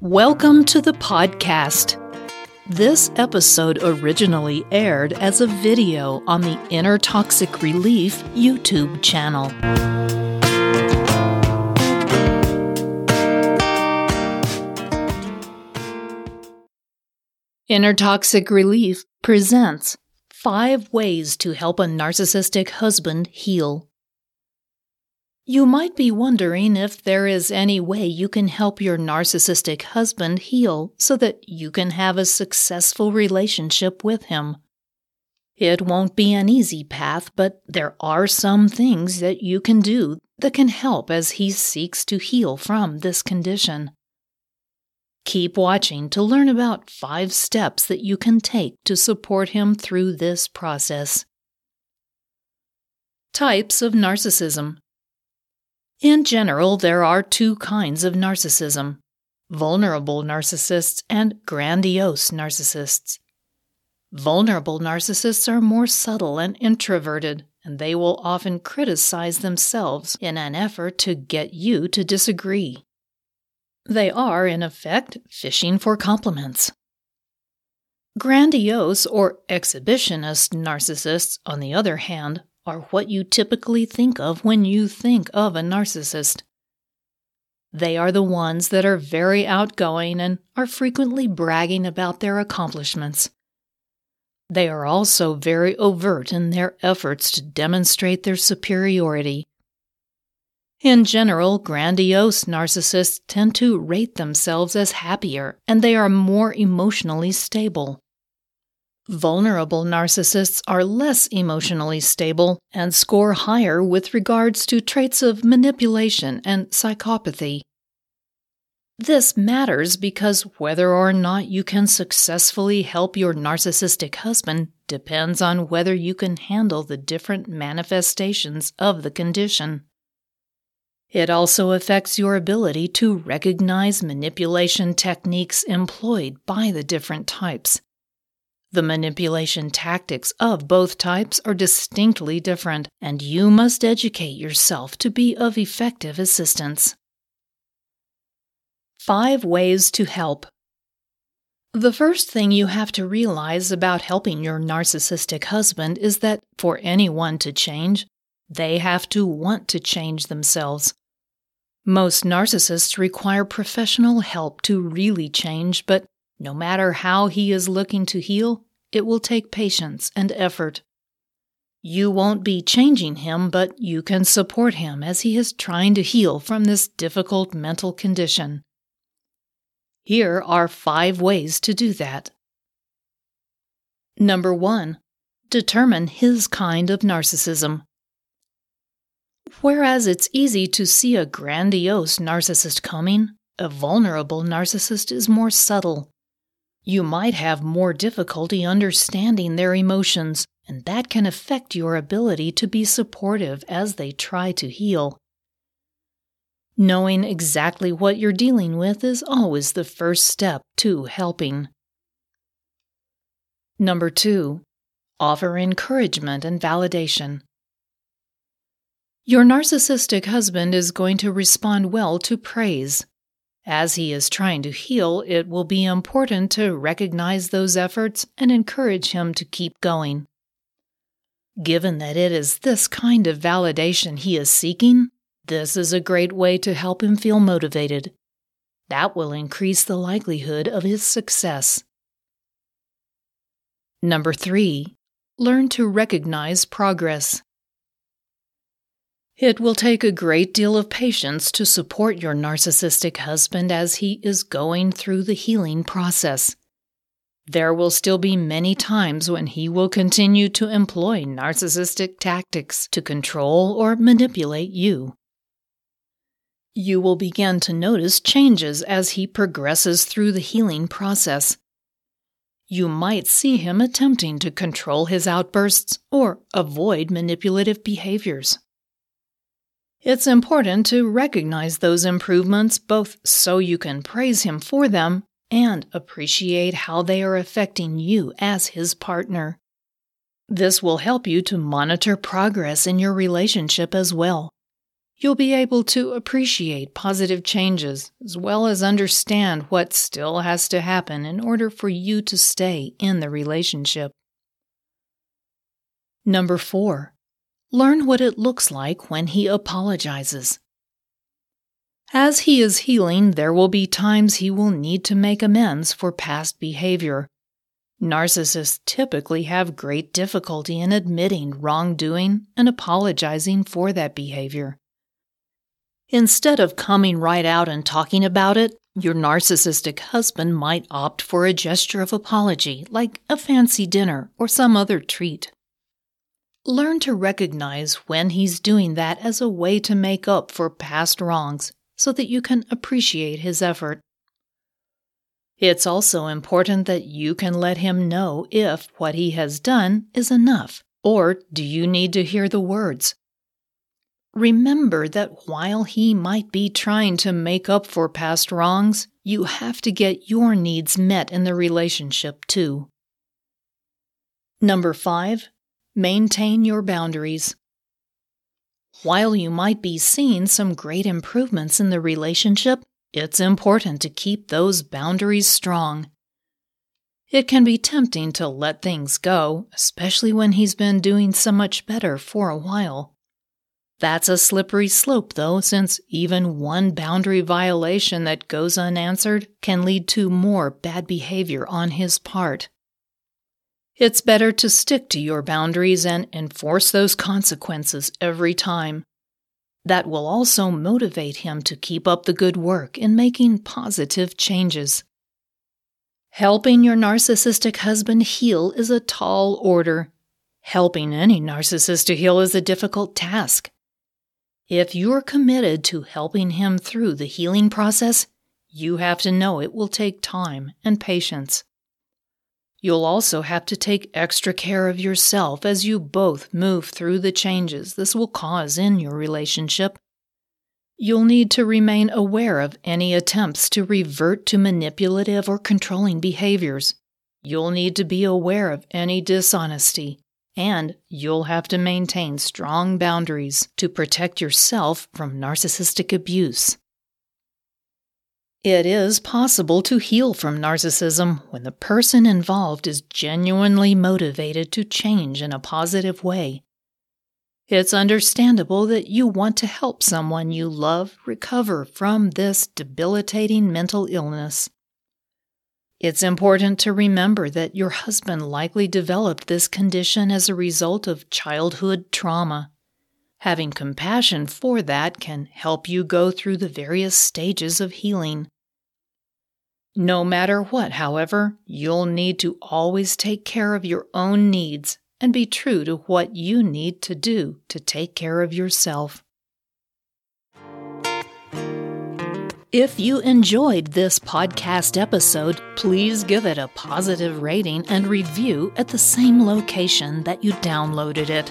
Welcome to the podcast. This episode originally aired as a video on the Inner Toxic Relief YouTube channel. Inner Toxic Relief presents five ways to help a narcissistic husband heal. You might be wondering if there is any way you can help your narcissistic husband heal so that you can have a successful relationship with him. It won't be an easy path, but there are some things that you can do that can help as he seeks to heal from this condition. Keep watching to learn about five steps that you can take to support him through this process. Types of narcissism. In general, there are two kinds of narcissism vulnerable narcissists and grandiose narcissists. Vulnerable narcissists are more subtle and introverted, and they will often criticize themselves in an effort to get you to disagree. They are, in effect, fishing for compliments. Grandiose or exhibitionist narcissists, on the other hand, are what you typically think of when you think of a narcissist. They are the ones that are very outgoing and are frequently bragging about their accomplishments. They are also very overt in their efforts to demonstrate their superiority. In general, grandiose narcissists tend to rate themselves as happier and they are more emotionally stable. Vulnerable narcissists are less emotionally stable and score higher with regards to traits of manipulation and psychopathy. This matters because whether or not you can successfully help your narcissistic husband depends on whether you can handle the different manifestations of the condition. It also affects your ability to recognize manipulation techniques employed by the different types the manipulation tactics of both types are distinctly different, and you must educate yourself to be of effective assistance. 5 Ways to Help The first thing you have to realize about helping your narcissistic husband is that for anyone to change, they have to want to change themselves. Most narcissists require professional help to really change, but no matter how he is looking to heal, it will take patience and effort. You won't be changing him, but you can support him as he is trying to heal from this difficult mental condition. Here are five ways to do that. Number one, determine his kind of narcissism. Whereas it's easy to see a grandiose narcissist coming, a vulnerable narcissist is more subtle. You might have more difficulty understanding their emotions, and that can affect your ability to be supportive as they try to heal. Knowing exactly what you're dealing with is always the first step to helping. Number two, offer encouragement and validation. Your narcissistic husband is going to respond well to praise, as he is trying to heal, it will be important to recognize those efforts and encourage him to keep going. Given that it is this kind of validation he is seeking, this is a great way to help him feel motivated. That will increase the likelihood of his success. Number three, learn to recognize progress. It will take a great deal of patience to support your narcissistic husband as he is going through the healing process. There will still be many times when he will continue to employ narcissistic tactics to control or manipulate you. You will begin to notice changes as he progresses through the healing process. You might see him attempting to control his outbursts or avoid manipulative behaviors. It's important to recognize those improvements both so you can praise him for them and appreciate how they are affecting you as his partner. This will help you to monitor progress in your relationship as well. You'll be able to appreciate positive changes as well as understand what still has to happen in order for you to stay in the relationship. Number four, learn what it looks like when he apologizes. As he is healing, there will be times he will need to make amends for past behavior. Narcissists typically have great difficulty in admitting wrongdoing and apologizing for that behavior. Instead of coming right out and talking about it, your narcissistic husband might opt for a gesture of apology, like a fancy dinner or some other treat. Learn to recognize when he's doing that as a way to make up for past wrongs so that you can appreciate his effort. It's also important that you can let him know if what he has done is enough, or do you need to hear the words? Remember that while he might be trying to make up for past wrongs, you have to get your needs met in the relationship too. Number five, maintain your boundaries. While you might be seeing some great improvements in the relationship, it's important to keep those boundaries strong. It can be tempting to let things go, especially when he's been doing so much better for a while. That's a slippery slope, though, since even one boundary violation that goes unanswered can lead to more bad behavior on his part. It's better to stick to your boundaries and enforce those consequences every time. That will also motivate him to keep up the good work in making positive changes. Helping your narcissistic husband heal is a tall order. Helping any narcissist to heal is a difficult task. If you're committed to helping him through the healing process, you have to know it will take time and patience. You'll also have to take extra care of yourself as you both move through the changes this will cause in your relationship. You'll need to remain aware of any attempts to revert to manipulative or controlling behaviors. You'll need to be aware of any dishonesty, and you'll have to maintain strong boundaries to protect yourself from narcissistic abuse. It is possible to heal from narcissism when the person involved is genuinely motivated to change in a positive way. It's understandable that you want to help someone you love recover from this debilitating mental illness. It's important to remember that your husband likely developed this condition as a result of childhood trauma. Having compassion for that can help you go through the various stages of healing. No matter what, however, you'll need to always take care of your own needs and be true to what you need to do to take care of yourself. If you enjoyed this podcast episode, please give it a positive rating and review at the same location that you downloaded it.